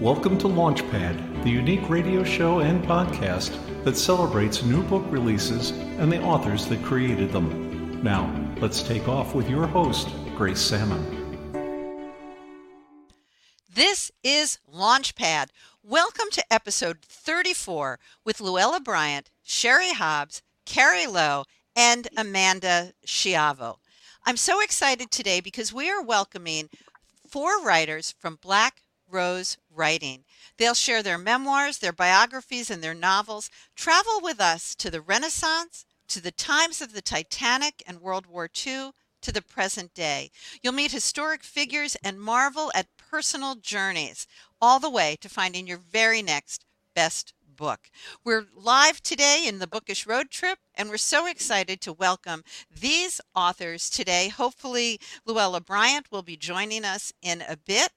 Welcome to Launchpad, the unique radio show and podcast that celebrates new book releases and the authors that created them. Now, let's take off with your host, Grace Sammon. This is Launchpad. Welcome to episode 34 with Louella Bryant, Sherry Hobbs, Cary Lowe, and Amanda Schiavo. I'm so excited today because we are welcoming four writers from Black Rose Writing. They'll share their memoirs, their biographies, and their novels. Travel with us to the Renaissance, to the times of the Titanic and World War II, to the present day. You'll meet historic figures and marvel at personal journeys, all the way to finding your very next best book. We're live today in the Bookish Road Trip, and we're so excited to welcome these authors today. Hopefully, Louella Bryant will be joining us in a bit.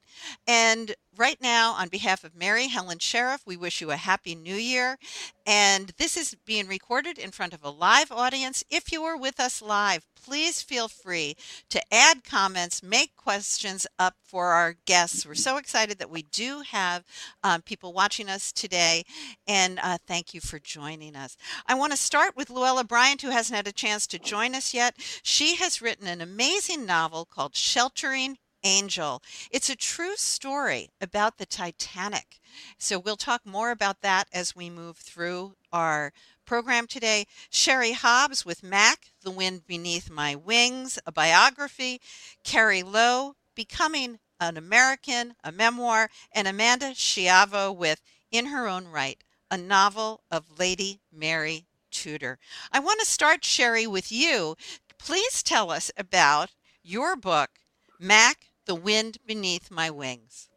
And right now, on behalf of Mary Helen Sheriff, we wish you a happy new year. And this is being recorded in front of a live audience. If you are with us live, please feel free to add comments, make questions up for our guests. We're so excited that we do have um, people watching us today, and uh, thank you for joining us. I want to start with Louella Bryant, who hasn't had a chance to join us yet. She has written an amazing novel called Sheltering Angel. It's a true story about the Titanic. So we'll talk more about that as we move through our program today. Sherry Hobbs with Mac, The Wind Beneath My Wings, a biography. Cary Lowe, Becoming an American, a memoir. And Amanda Schiavo with In Her Own Right, a novel of Lady Mary Tudor. I want to start, Sherry, with you. Please tell us about your book, Mac, The Wind Beneath My Wings.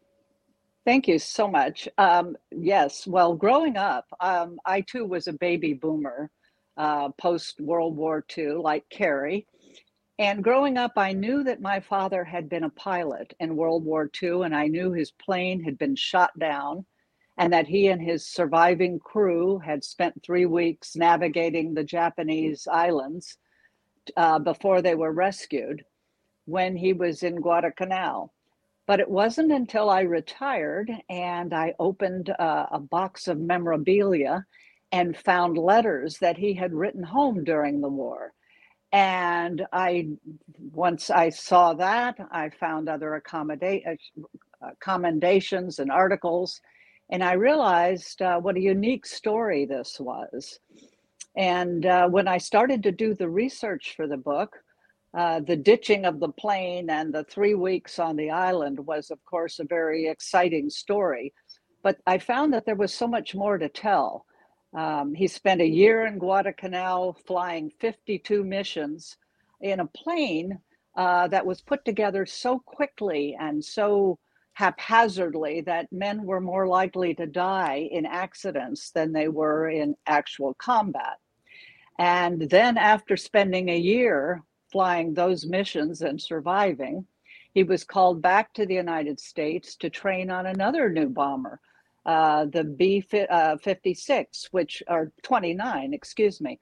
Thank you so much. Um, yes, well, growing up, um, I too was a baby boomer uh, post World War II, like Cary. And growing up, I knew that my father had been a pilot in World War II, and I knew his plane had been shot down, and that he and his surviving crew had spent three weeks navigating the Japanese islands uh, before they were rescued when he was in Guadalcanal. But it wasn't until I retired and I opened uh, a box of memorabilia and found letters that he had written home during the war. And I, once I saw that, I found other uh, commendations and articles, and I realized uh, what a unique story this was. And uh, when I started to do the research for the book, uh, the ditching of the plane and the three weeks on the island was, of course, a very exciting story. But I found that there was so much more to tell. Um, he spent a year in Guadalcanal flying 52 missions in a plane uh, that was put together so quickly and so haphazardly that men were more likely to die in accidents than they were in actual combat. And then, after spending a year flying those missions and surviving, he was called back to the United States to train on another new bomber, uh, the B uh, 56, which, or 29, excuse me,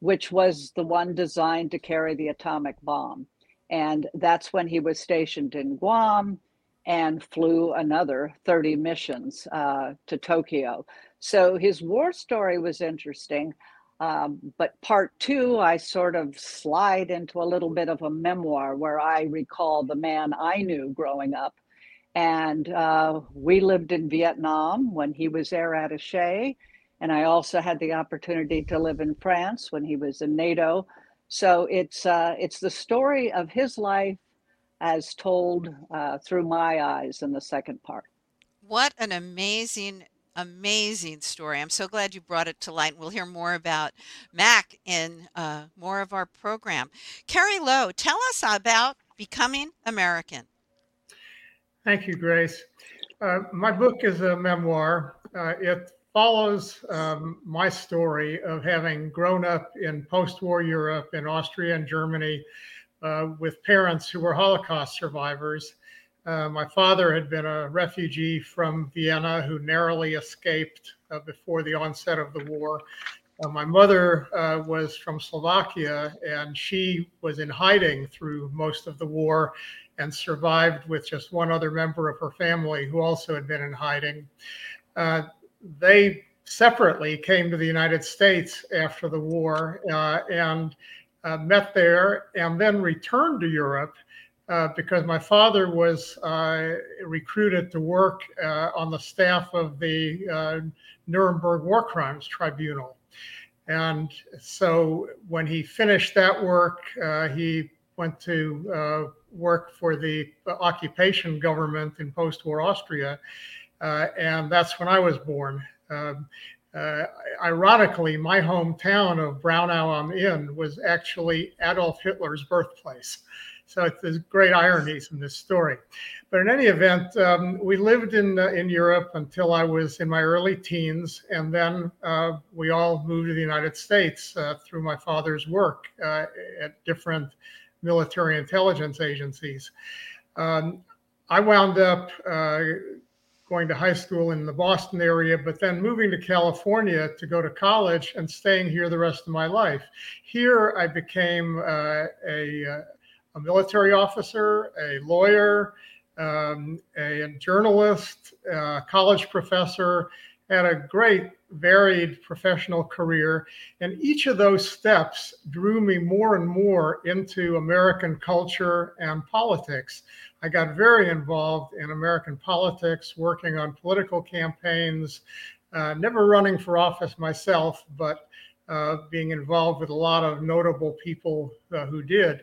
which was the one designed to carry the atomic bomb. And that's when he was stationed in Guam and flew another 30 missions uh, to Tokyo. So his war story was interesting. Um, but part two, I sort of slide into a little bit of a memoir where I recall the man I knew growing up. And uh, we lived in Vietnam when he was air attache. And I also had the opportunity to live in France when he was in NATO. So it's, uh, it's the story of his life as told uh, through my eyes in the second part. What an amazing amazing story. I'm so glad you brought it to light. We'll hear more about Mac in uh, more of our program. Cary Lowe, tell us about Becoming American. Thank you, Grace. Uh, my book is a memoir. Uh, it follows um, my story of having grown up in post war Europe in Austria and Germany uh, with parents who were Holocaust survivors uh, my father had been a refugee from Vienna who narrowly escaped uh, before the onset of the war. Uh, my mother uh, was from Slovakia and she was in hiding through most of the war and survived with just one other member of her family who also had been in hiding. Uh, they separately came to the United States after the war and uh, met there and then returned to Europe uh, because my father was uh, recruited to work uh, on the staff of the uh, Nuremberg War Crimes Tribunal. And so when he finished that work, he went to work for the occupation government in post war Austria. and that's when I was born. Um, uh, ironically, my hometown of Braunau am Inn was actually Adolf Hitler's birthplace. So there's great ironies in this story. But in any event, um, we lived in uh, in Europe until I was in my early teens, and then uh, we all moved to the United States uh, through my father's work uh, at different military intelligence agencies. Um, I wound up uh, going to high school in the Boston area, but then moving to California to go to college and staying here the rest of my life. Here, I became uh, a, uh, a, military officer, a lawyer, um, a, journalist, a college professor, and a great varied professional career. And each of those steps drew me more and more into American culture and politics. I got very involved in American politics, working on political campaigns, uh, never running for office myself, but uh, being involved with a lot of notable people uh, who did,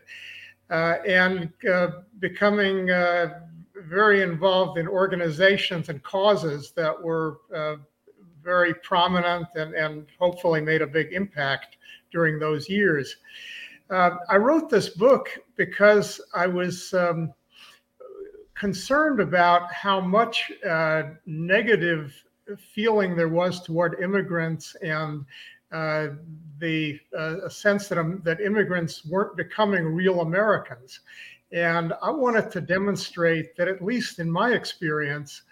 uh, and uh, becoming uh, very involved in organizations and causes that were very prominent and, and hopefully made a big impact during those years. I wrote this book because I was um, concerned about how much uh, negative feeling there was toward immigrants and uh, the uh, sense that, um, that immigrants weren't becoming real Americans. And I wanted to demonstrate that, at least in my experience,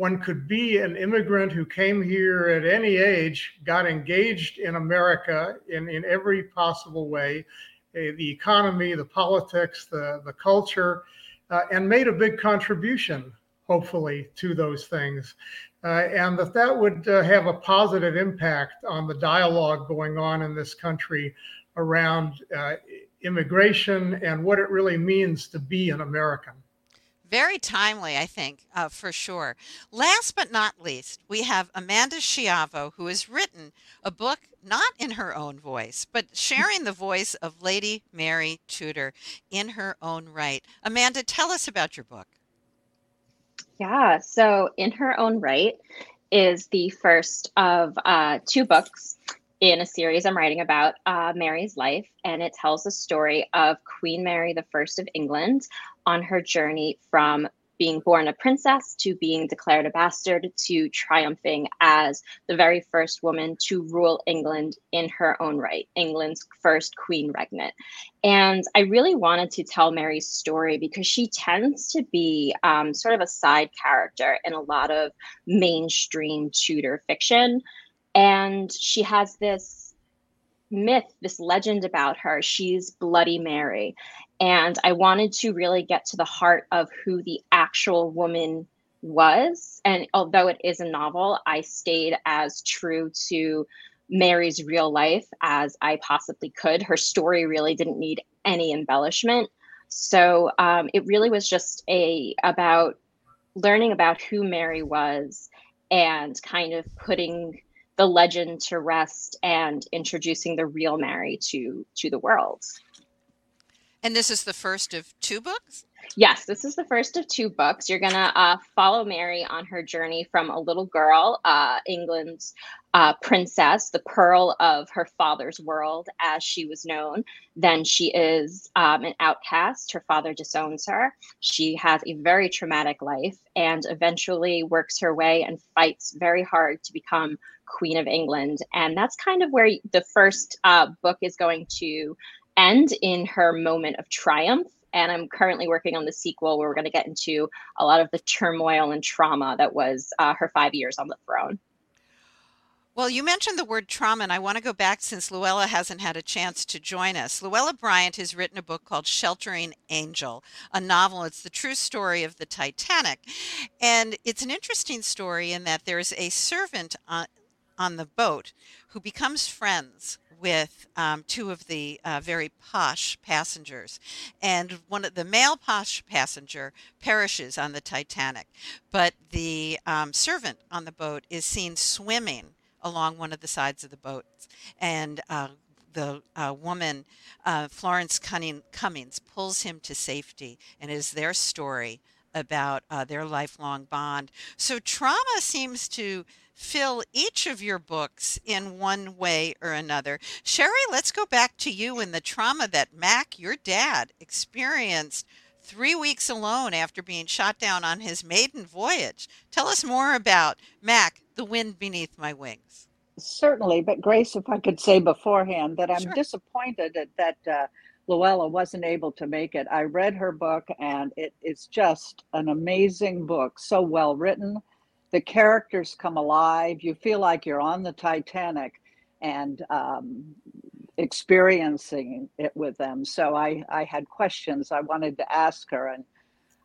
one could be an immigrant who came here at any age, got engaged in America in, in every possible way the economy, the politics, the, the culture, uh, and made a big contribution, hopefully, to those things. Uh, and that that would uh, have a positive impact on the dialogue going on in this country around uh, immigration and what it really means to be an American. Very timely, I think, uh, for sure. Last but not least, we have Amanda Schiavo, who has written a book not in her own voice, but sharing the voice of Lady Mary Tudor in her own right. Amanda, tell us about your book. Yeah, so In Her Own Right is the first of uh, two books in a series I'm writing about uh, Mary's life, and it tells the story of Queen Mary I of England on her journey from being born a princess to being declared a bastard to triumphing as the very first woman to rule England in her own right, England's first queen regnant. And I really wanted to tell Mary's story because she tends to be um, sort of a side character in a lot of mainstream Tudor fiction. And she has this myth, this legend about her. She's Bloody Mary. And I wanted to really get to the heart of who the actual woman was. And although it is a novel, I stayed as true to Mary's real life as I possibly could. Her story really didn't need any embellishment. So um, it really was just a about learning about who Mary was and kind of putting the legend to rest and introducing the real Mary to to the world. And this is the first of two books? Yes, this is the first of two books. You're going to uh, follow Mary on her journey from a little girl, uh, England's uh, princess, the pearl of her father's world, as she was known. Then she is um, an outcast. Her father disowns her. She has a very traumatic life and eventually works her way and fights very hard to become Queen of England. And that's kind of where the first uh, book is going to end in her moment of triumph. And I'm currently working on the sequel where we're going to get into a lot of the turmoil and trauma that was uh, her five years on the throne. Well, you mentioned the word trauma, and I want to go back since Louella hasn't had a chance to join us. Louella Bryant has written a book called Sheltering Angel, a novel. It's the true story of the Titanic. And it's an interesting story in that there's a servant on, on the boat who becomes friends with um, two of the uh, very posh passengers. And one of the male posh passenger perishes on the Titanic, but the um, servant on the boat is seen swimming along one of the sides of the boat. And uh, the uh, woman, uh, Florence Cunning, Cummings, pulls him to safety, and it is their story about uh, their lifelong bond. So trauma seems to fill each of your books in one way or another. Sherry, let's go back to you and the trauma that Mac, your dad, experienced three weeks alone after being shot down on his maiden voyage. Tell us more about Mac, the wind beneath my wings. Certainly, but Grace, if I could say beforehand that I'm Sure. disappointed that, that uh, Louella wasn't able to make it. I read her book and it is just an amazing book, so well written. The characters come alive. You feel like you're on the Titanic and um, experiencing it with them. So I, I had questions I wanted to ask her, and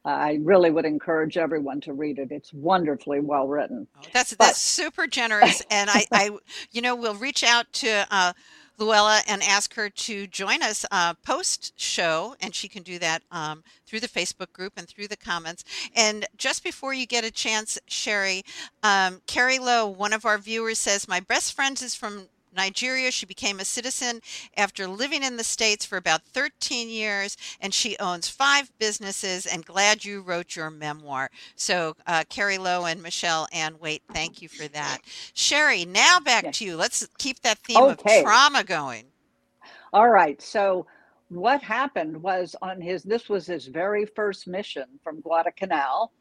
I really would encourage everyone to read it. It's wonderfully well written. Oh, that's But- that's super generous, and I, I, you know, we'll reach out to uh, Louella and ask her to join us uh, post show, and she can do that um, through the Facebook group and through the comments. And just before you get a chance, Sherry, um, Cary Lowe, one of our viewers says, "My best friend is from." Nigeria. She became a citizen after living in the States for about 13 years, and she owns five businesses. And glad you wrote your memoir. So, uh, Cary Lowe and Michelle Ann Waite, thank you for that. Sherry, now back Yeah. to you. Let's keep that theme Okay. of trauma going. All right. So what happened was on his this was his very first mission from Guadalcanal.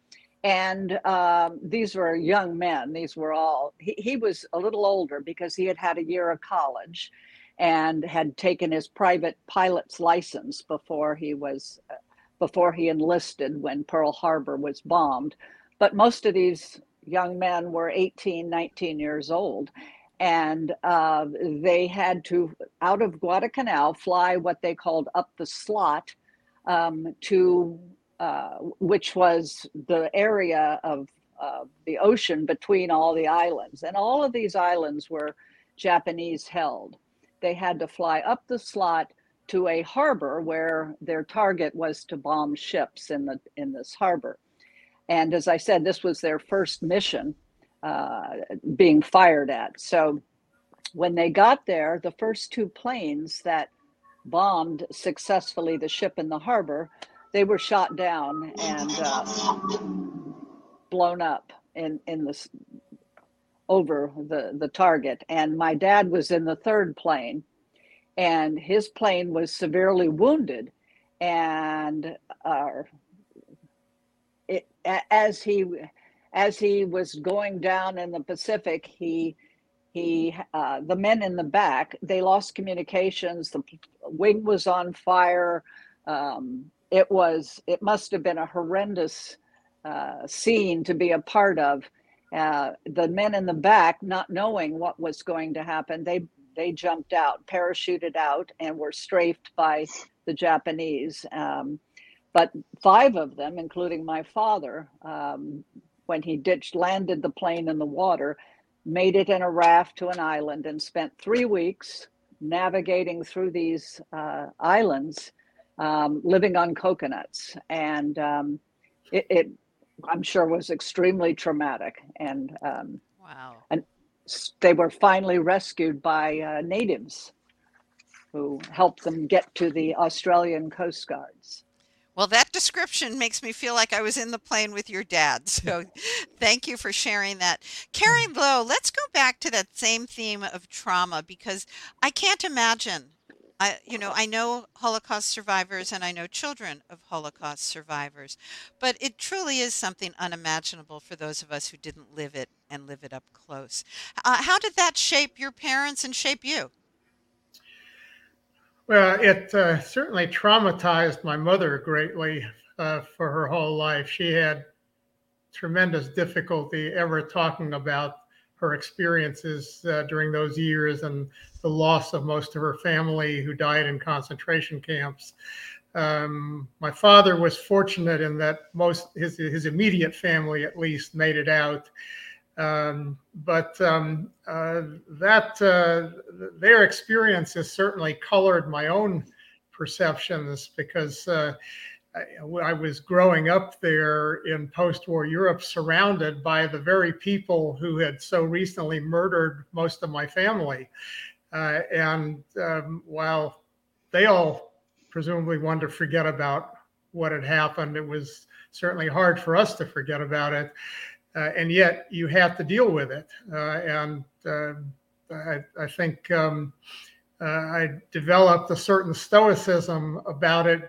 And um, these were young men. These were all, he, he was a little older because he had had a year of college and had taken his private pilot's license before he was, uh, before he enlisted when Pearl Harbor was bombed. But most of these young men were 18, 19 years old. And uh, they had to out of Guadalcanal fly what they called up the slot um, to uh, which was the area of uh, the ocean between all the islands. And all of these islands were Japanese held. They had to fly up the slot to a harbor where their target was to bomb ships in the in this harbor. And as I said, this was their first mission uh, being fired at. So when they got there, the first two planes that bombed successfully the ship in the harbor, they were shot down and uh, blown up in in this over the the target. And my dad was in the third plane, and his plane was severely wounded, and uh, it as he as he was going down in the Pacific, he he uh, the men in the back they lost communications. The wing was on fire. Um, it was it must have been a horrendous uh, scene to be a part of. Uh, the men in the back, not knowing what was going to happen, they they jumped out, parachuted out, and were strafed by the Japanese. Um, but five of them, including my father, um, when he ditched, landed the plane in the water, made it in a raft to an island, and spent three weeks navigating through these uh, islands, um, living on coconuts, and um, it, it, I'm sure, was extremely traumatic. And um, Wow. and they were finally rescued by uh, natives who helped them get to the Australian Coast Guards. Well, that description makes me feel like I was in the plane with your dad. So thank you for sharing that. Cary Lowe, let's go back to that same theme of trauma because I can't imagine. I, you know, I know Holocaust survivors and I know children of Holocaust survivors, but it truly is something unimaginable for those of us who didn't live it and live it up close. Uh, how did that shape your parents and shape you? Well, it uh, certainly traumatized my mother greatly uh, for her whole life. She had tremendous difficulty ever talking about her experiences uh, during those years and the loss of most of her family who died in concentration camps. Um, my father was fortunate in that most his his immediate family at least made it out. Um, but um, uh, that uh, their experiences certainly colored my own perceptions because uh, I, was growing up there in post-war Europe, surrounded by the very people who had so recently murdered most of my family, uh, and um, while they all presumably wanted to forget about what had happened, it was certainly hard for us to forget about it uh, and yet you have to deal with it. Uh, and uh, I, I, think um, uh, I developed a certain stoicism about it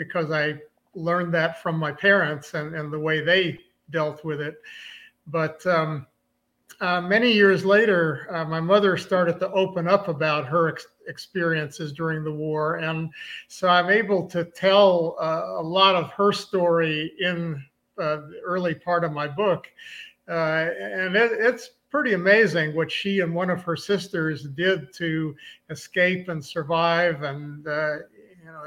because I learned that from my parents and, and the way they dealt with it. But um, uh, many years later, uh, my mother started to open up about her ex- experiences during the war. And so I'm able to tell uh, a lot of her story in uh, the early part of my book. Uh, and it, it's pretty amazing what she and one of her sisters did to escape and survive and uh, you know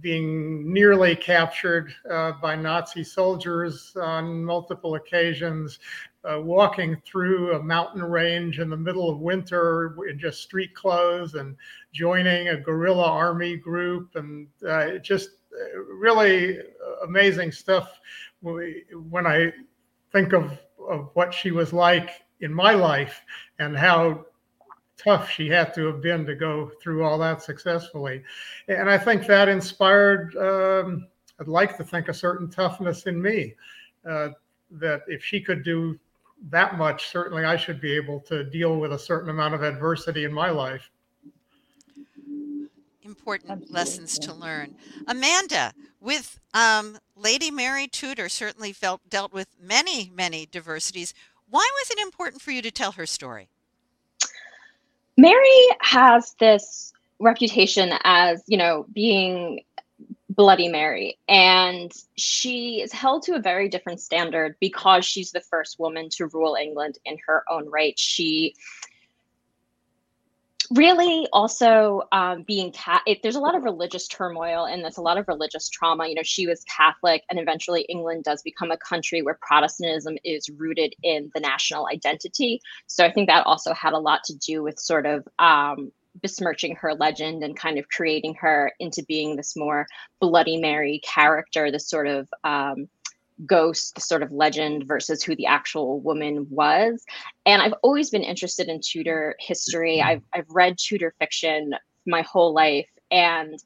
being nearly captured uh, by Nazi soldiers on multiple occasions, uh, walking through a mountain range in the middle of winter in just street clothes and joining a guerrilla army group. And uh, just really amazing stuff when I think of, of what she was like in my life and how tough she had to have been to go through all that successfully. And I think that inspired, um, I'd like to think, a certain toughness in me. Uh, that if she could do that much, certainly I should be able to deal with a certain amount of adversity in my life. Important Absolutely. lessons to learn. Amanda, with um, Lady Mary Tudor certainly felt dealt with many, many diversities. Why was it important for you to tell her story? Mary has this reputation as, you know, being Bloody Mary. And she is held to a very different standard because she's the first woman to rule England in her own right. She really also um, being cat there's a lot of religious turmoil and there's a lot of religious trauma. You know she was catholic and eventually england does become a country where protestantism is rooted in the national identity. So i think that also had a lot to do with sort of um, besmirching her legend and kind of creating her into being this more bloody mary character this sort of um, ghost, the sort of legend versus who the actual woman was. And I've always been interested in Tudor history. Mm-hmm. I've I've read Tudor fiction my whole life and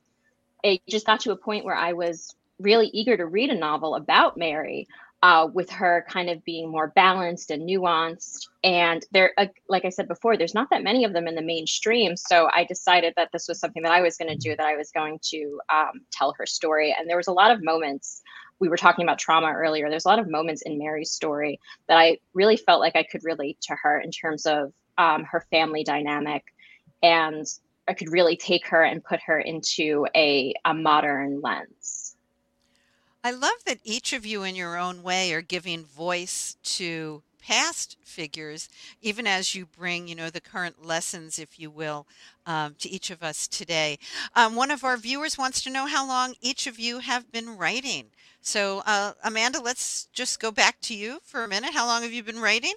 it just got to a point where I was really eager to read a novel about Mary. Uh, with her kind of being more balanced and nuanced. And there, uh, like I said before, there's not that many of them in the mainstream. So I decided that this was something that I was going to do, that I was going to um, tell her story. And there was a lot of moments we were talking about trauma earlier. There's a lot of moments in Mary's story that I really felt like I could relate to her in terms of um, her family dynamic, and I could really take her and put her into a, a modern lens. I love that each of you, in your own way, are giving voice to past figures, even as you bring, you know, the current lessons, if you will, um, to each of us today. Um, one of our viewers wants to know how long each of you have been writing. So, uh, Amanda, let's just go back to you for a minute. How long have you been writing?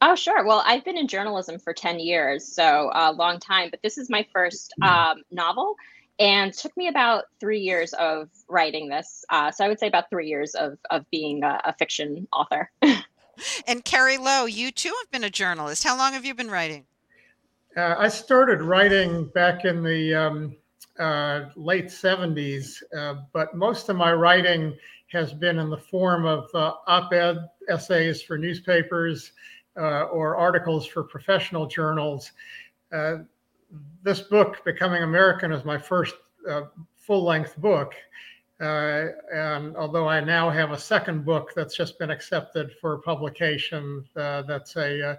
Oh, sure. Well, I've been in journalism for 10 years, so a long time, but this is my first um, novel and took me about three years of writing this. Uh, so I would say about three years of, of being a, a fiction author. and Cary Lowe, you too have been a journalist. How long have you been writing? Uh, I started writing back in the um, uh, late 70s, uh, but most of my writing has been in the form of uh, op-ed essays for newspapers uh, or articles for professional journals. Uh, this book, Becoming American, is my first uh, full-length book. And although I now have a second book that's just been accepted for publication, that's a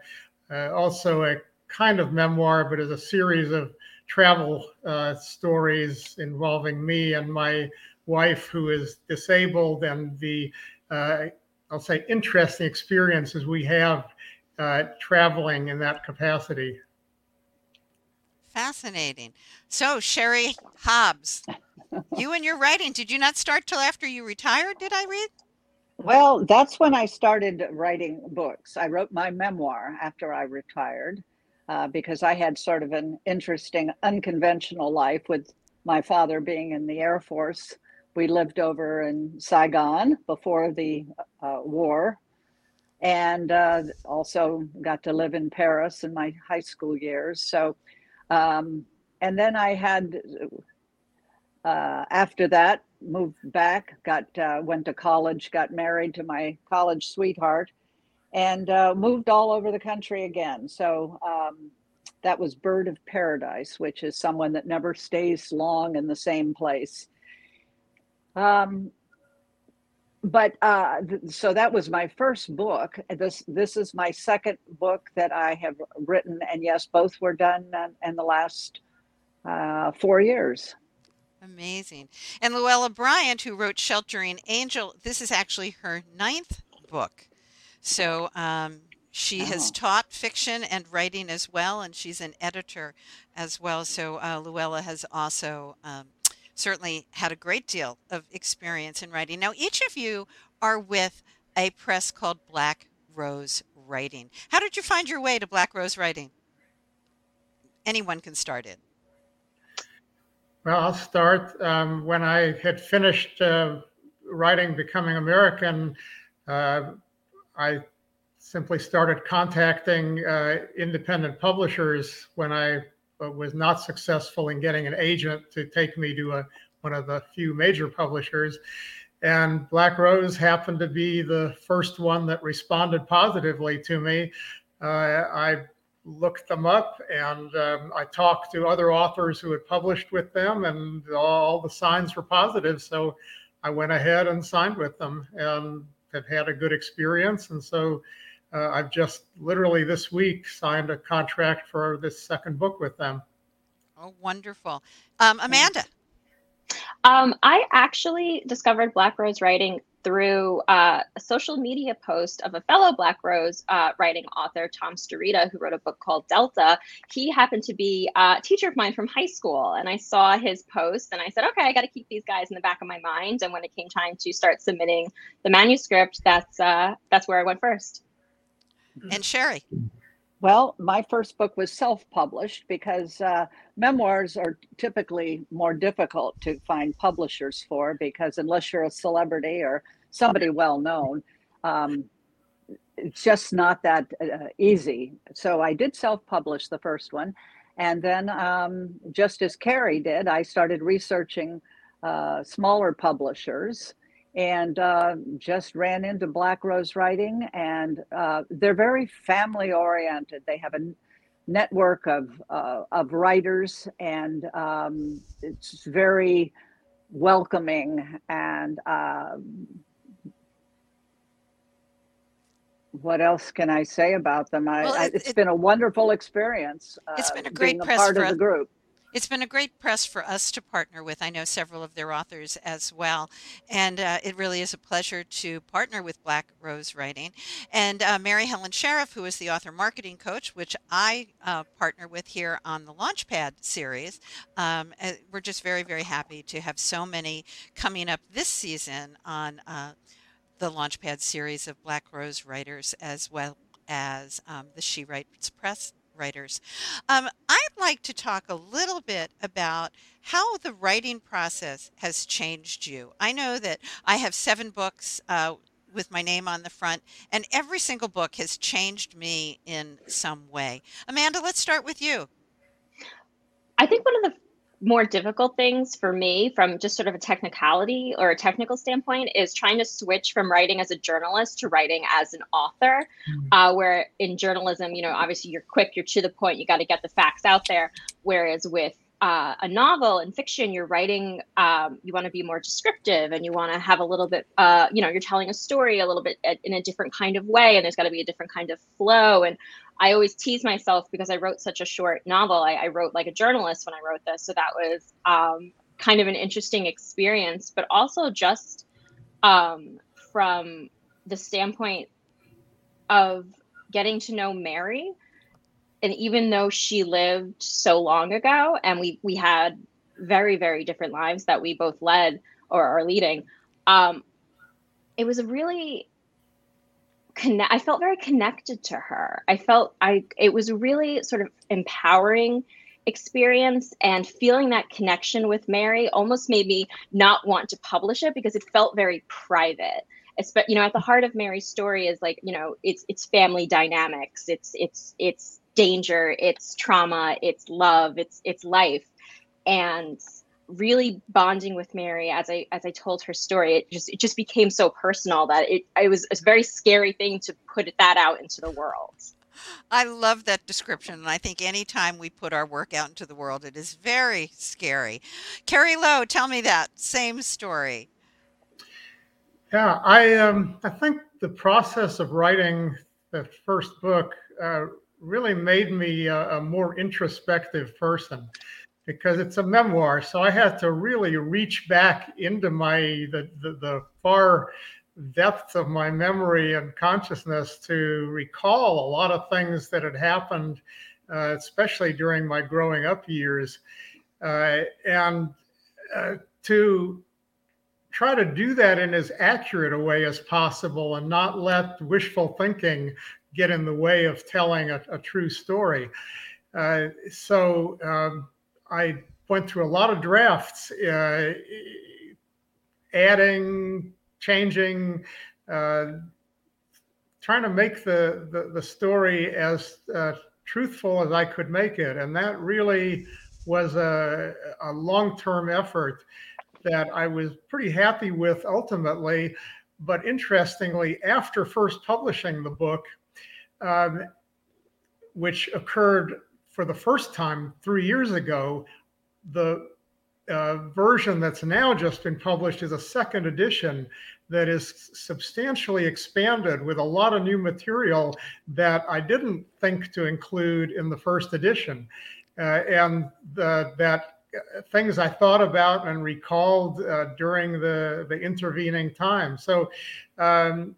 also a kind of memoir, but is a series of travel uh, stories involving me and my wife, who is disabled, and the uh, I'll say interesting experiences we have uh, traveling in that capacity. Fascinating. So, Sherry Hobbs, you and your writing, did you not start till after you retired? Did I read? Well, that's when I started writing books. I wrote my memoir after I retired uh, because I had sort of an interesting, unconventional life with my father being in the Air Force. We lived over in Saigon before the uh, war and uh, also got to live in Paris in my high school years. So, um, and then I had, uh, after that, moved back, got uh, went to college, got married to my college sweetheart, and uh, moved all over the country again. So um, that was Bird of Paradise, which is someone that never stays long in the same place. Um, but uh, so that was my first book. This this is my second book that I have written, and yes, both were done in the last uh, four years. Amazing. And Louella Bryant, who wrote Sheltering Angel, this is actually her ninth book. So um, she oh. has taught fiction and writing as well, and she's an editor as well. So uh, Louella has also um, certainly had a great deal of experience in writing. Now, each of you are with a press called Black Rose Writing. How did you find your way to Black Rose Writing? Anyone can start it. Well, I'll start. Um, when I had finished uh, writing Becoming American, uh, I simply started contacting uh, independent publishers when I uh, was not successful in getting an agent to take me to a, one of the few major publishers. And Black Rose happened to be the first one that responded positively to me. Uh, I looked them up and um, I talked to other authors who had published with them, and all the signs were positive. So I went ahead and signed with them and have had a good experience. And so uh, I've just literally this week signed a contract for this second book with them. Oh, wonderful. Um, Amanda. Um, I actually discovered Black Rose Writing through uh, a social media post of a fellow Black Rose uh, writing author, Tom Storita, who wrote a book called Delta. He happened to be a teacher of mine from high school, and I saw his post, and I said, "Okay, I got to keep these guys in the back of my mind." And when it came time to start submitting the manuscript, that's uh, that's where I went first. And Sherry. Well, my first book was self published because uh, memoirs are typically more difficult to find publishers for because unless you're a celebrity or somebody well known, um, it's just not that uh, easy. So I did self publish the first one. And then, um, just as Cary did, I started researching uh, smaller publishers and uh, just ran into Black Rose Writing, and uh, they're very family oriented. They have a network of uh, of writers, and um, it's very welcoming. And uh, what else can I say about them? I, well, it, has been a wonderful experience. It's been a great being a part for of the group it's been a great press for us to partner with. I know several of their authors as well. And uh, it really is a pleasure to partner with Black Rose Writing. And uh, Mary Helen Sheriff, who is the author marketing coach, which I uh, partner with here on the Launchpad series. Um, uh, we're just very, very happy to have so many coming up this season on uh, the Launchpad series of Black Rose writers as well as um, the She Writes Press writers. Um, I'd like to talk a little bit about how the writing process has changed you. I know that I have seven books uh, with my name on the front, and every single book has changed me in some way. Amanda, let's start with you. I think one of the more difficult things for me from just sort of a technicality or a technical standpoint is trying to switch from writing as a journalist to writing as an author mm-hmm. uh, where in journalism you know obviously you're quick you're to the point you got to get the facts out there whereas with uh, a novel and fiction you're writing um, you want to be more descriptive and you want to have a little bit uh, you know you're telling a story a little bit uh, in a different kind of way and there's got to be a different kind of flow and I always tease myself because I wrote such a short novel. I, I wrote like a journalist when I wrote this, so that was um, kind of an interesting experience. But also just um, from the standpoint of getting to know Mary, and even though she lived so long ago, and we we had very very different lives that we both led or are leading, um, it was a really connect. I felt very connected to her. I felt I it was really sort of empowering experience and feeling that connection with Mary almost made me not want to publish it because it felt very private. But you know, at the heart of Mary's story is like, you know, it's it's family dynamics, it's it's it's danger, it's trauma, it's love, it's it's life. And really bonding with Mary as I as I told her story, it just it just became so personal that it it was a very scary thing to put that out into the world. I love that description. And I think anytime we put our work out into the world, it is very scary. Cary Lowe, tell me that same story. Yeah, I um, I think the process of writing the first book uh, really made me a, a, more introspective person because it's a memoir. So I had to really reach back into my the the, the far depths of my memory and consciousness to recall a lot of things that had happened, uh, especially during my growing up years, uh, and uh, to try to do that in as accurate a way as possible and not let wishful thinking get in the way of telling a, a true story. Uh, so um, I went through a lot of drafts, uh, adding, changing, uh, trying to make the, the, the story as uh, truthful as I could make it. And that really was a, a long term effort that I was pretty happy with ultimately. But interestingly, after first publishing the book, um, which occurred for the first time three years ago, the uh, version that's now just been published is a second edition that is substantially expanded with a lot of new material that I didn't think to include in the first edition. Uh, and the, that uh, things I thought about and recalled uh, during the, the intervening time. So um,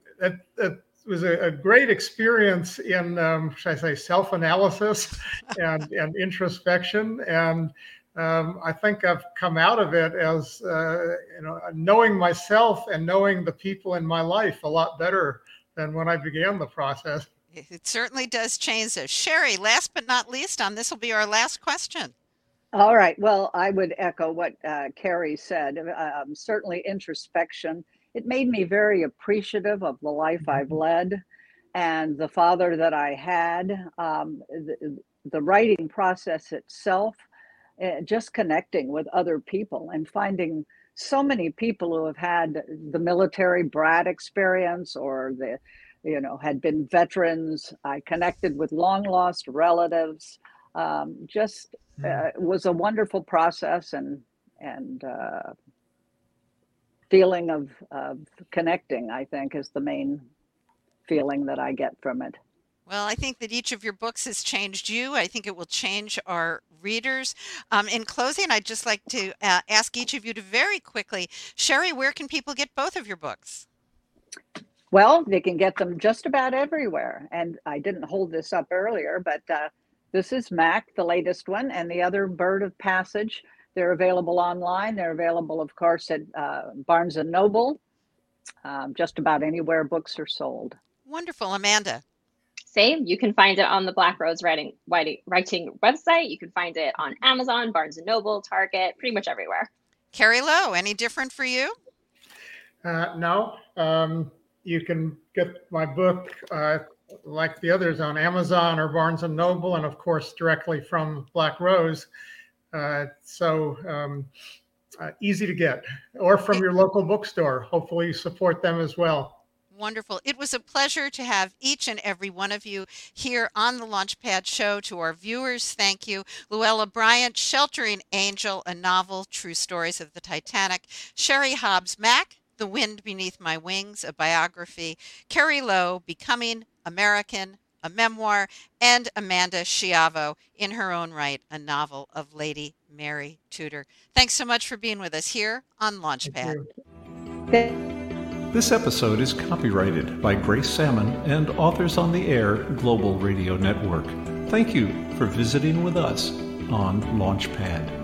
was a, a, great experience in, um, should I say, self analysis and, and introspection. And um, I think I've come out of it as uh, you know knowing myself and knowing the people in my life a lot better than when I began the process. It certainly does change this. Sherry, last but not least, on this will be our last question. All right. Well, I would echo what uh, Cary said. Um, certainly, introspection. It made me very appreciative of the life I've mm-hmm. led and the father that I had. Um, the, the writing process itself uh, just connecting with other people and finding so many people who have had the military brat experience or the you know had been veterans i connected with long lost relatives um, just hmm. uh, was a wonderful process and and uh, feeling of, of connecting i think is the main feeling that i get from it well, I think that each of your books has changed you. I think it will change our readers. Um, in closing, I'd just like to uh, ask each of you to very quickly, Sherry, where can people get both of your books? Well, they can get them just about everywhere. And I didn't hold this up earlier, but uh, this is Mac, the latest one, and the other Bird of Passage. They're available online. They're available, of course, at uh, Barnes and Noble, um, just about anywhere books are sold. Wonderful, Amanda same. You can find it on the Black Rose Writing, Writing website. You can find it on Amazon, Barnes and Noble, Target, pretty much everywhere. Cary Lowe, any different for you? Uh, no. Um, you can get my book, uh, like the others, on Amazon or Barnes and Noble, and of course, directly from Black Rose. Uh, so um, uh, easy to get, or from your local bookstore. Hopefully, you support them as well wonderful. It was a pleasure to have each and every one of you here on the Launchpad Show. To our viewers, thank you. Louella Bryant, Sheltering Angel, a novel, True Stories of the Titanic. Sherry Hobbs Mac, The Wind Beneath My Wings, a biography. Cary Lowe, Becoming American, a memoir, and Amanda Schiavo, in her own right, a novel of Lady Mary Tudor. Thanks so much for being with us here on Launchpad. This episode is copyrighted by Grace Sammon and Authors on the Air Global Radio Network. Thank you for visiting with us on Launchpad.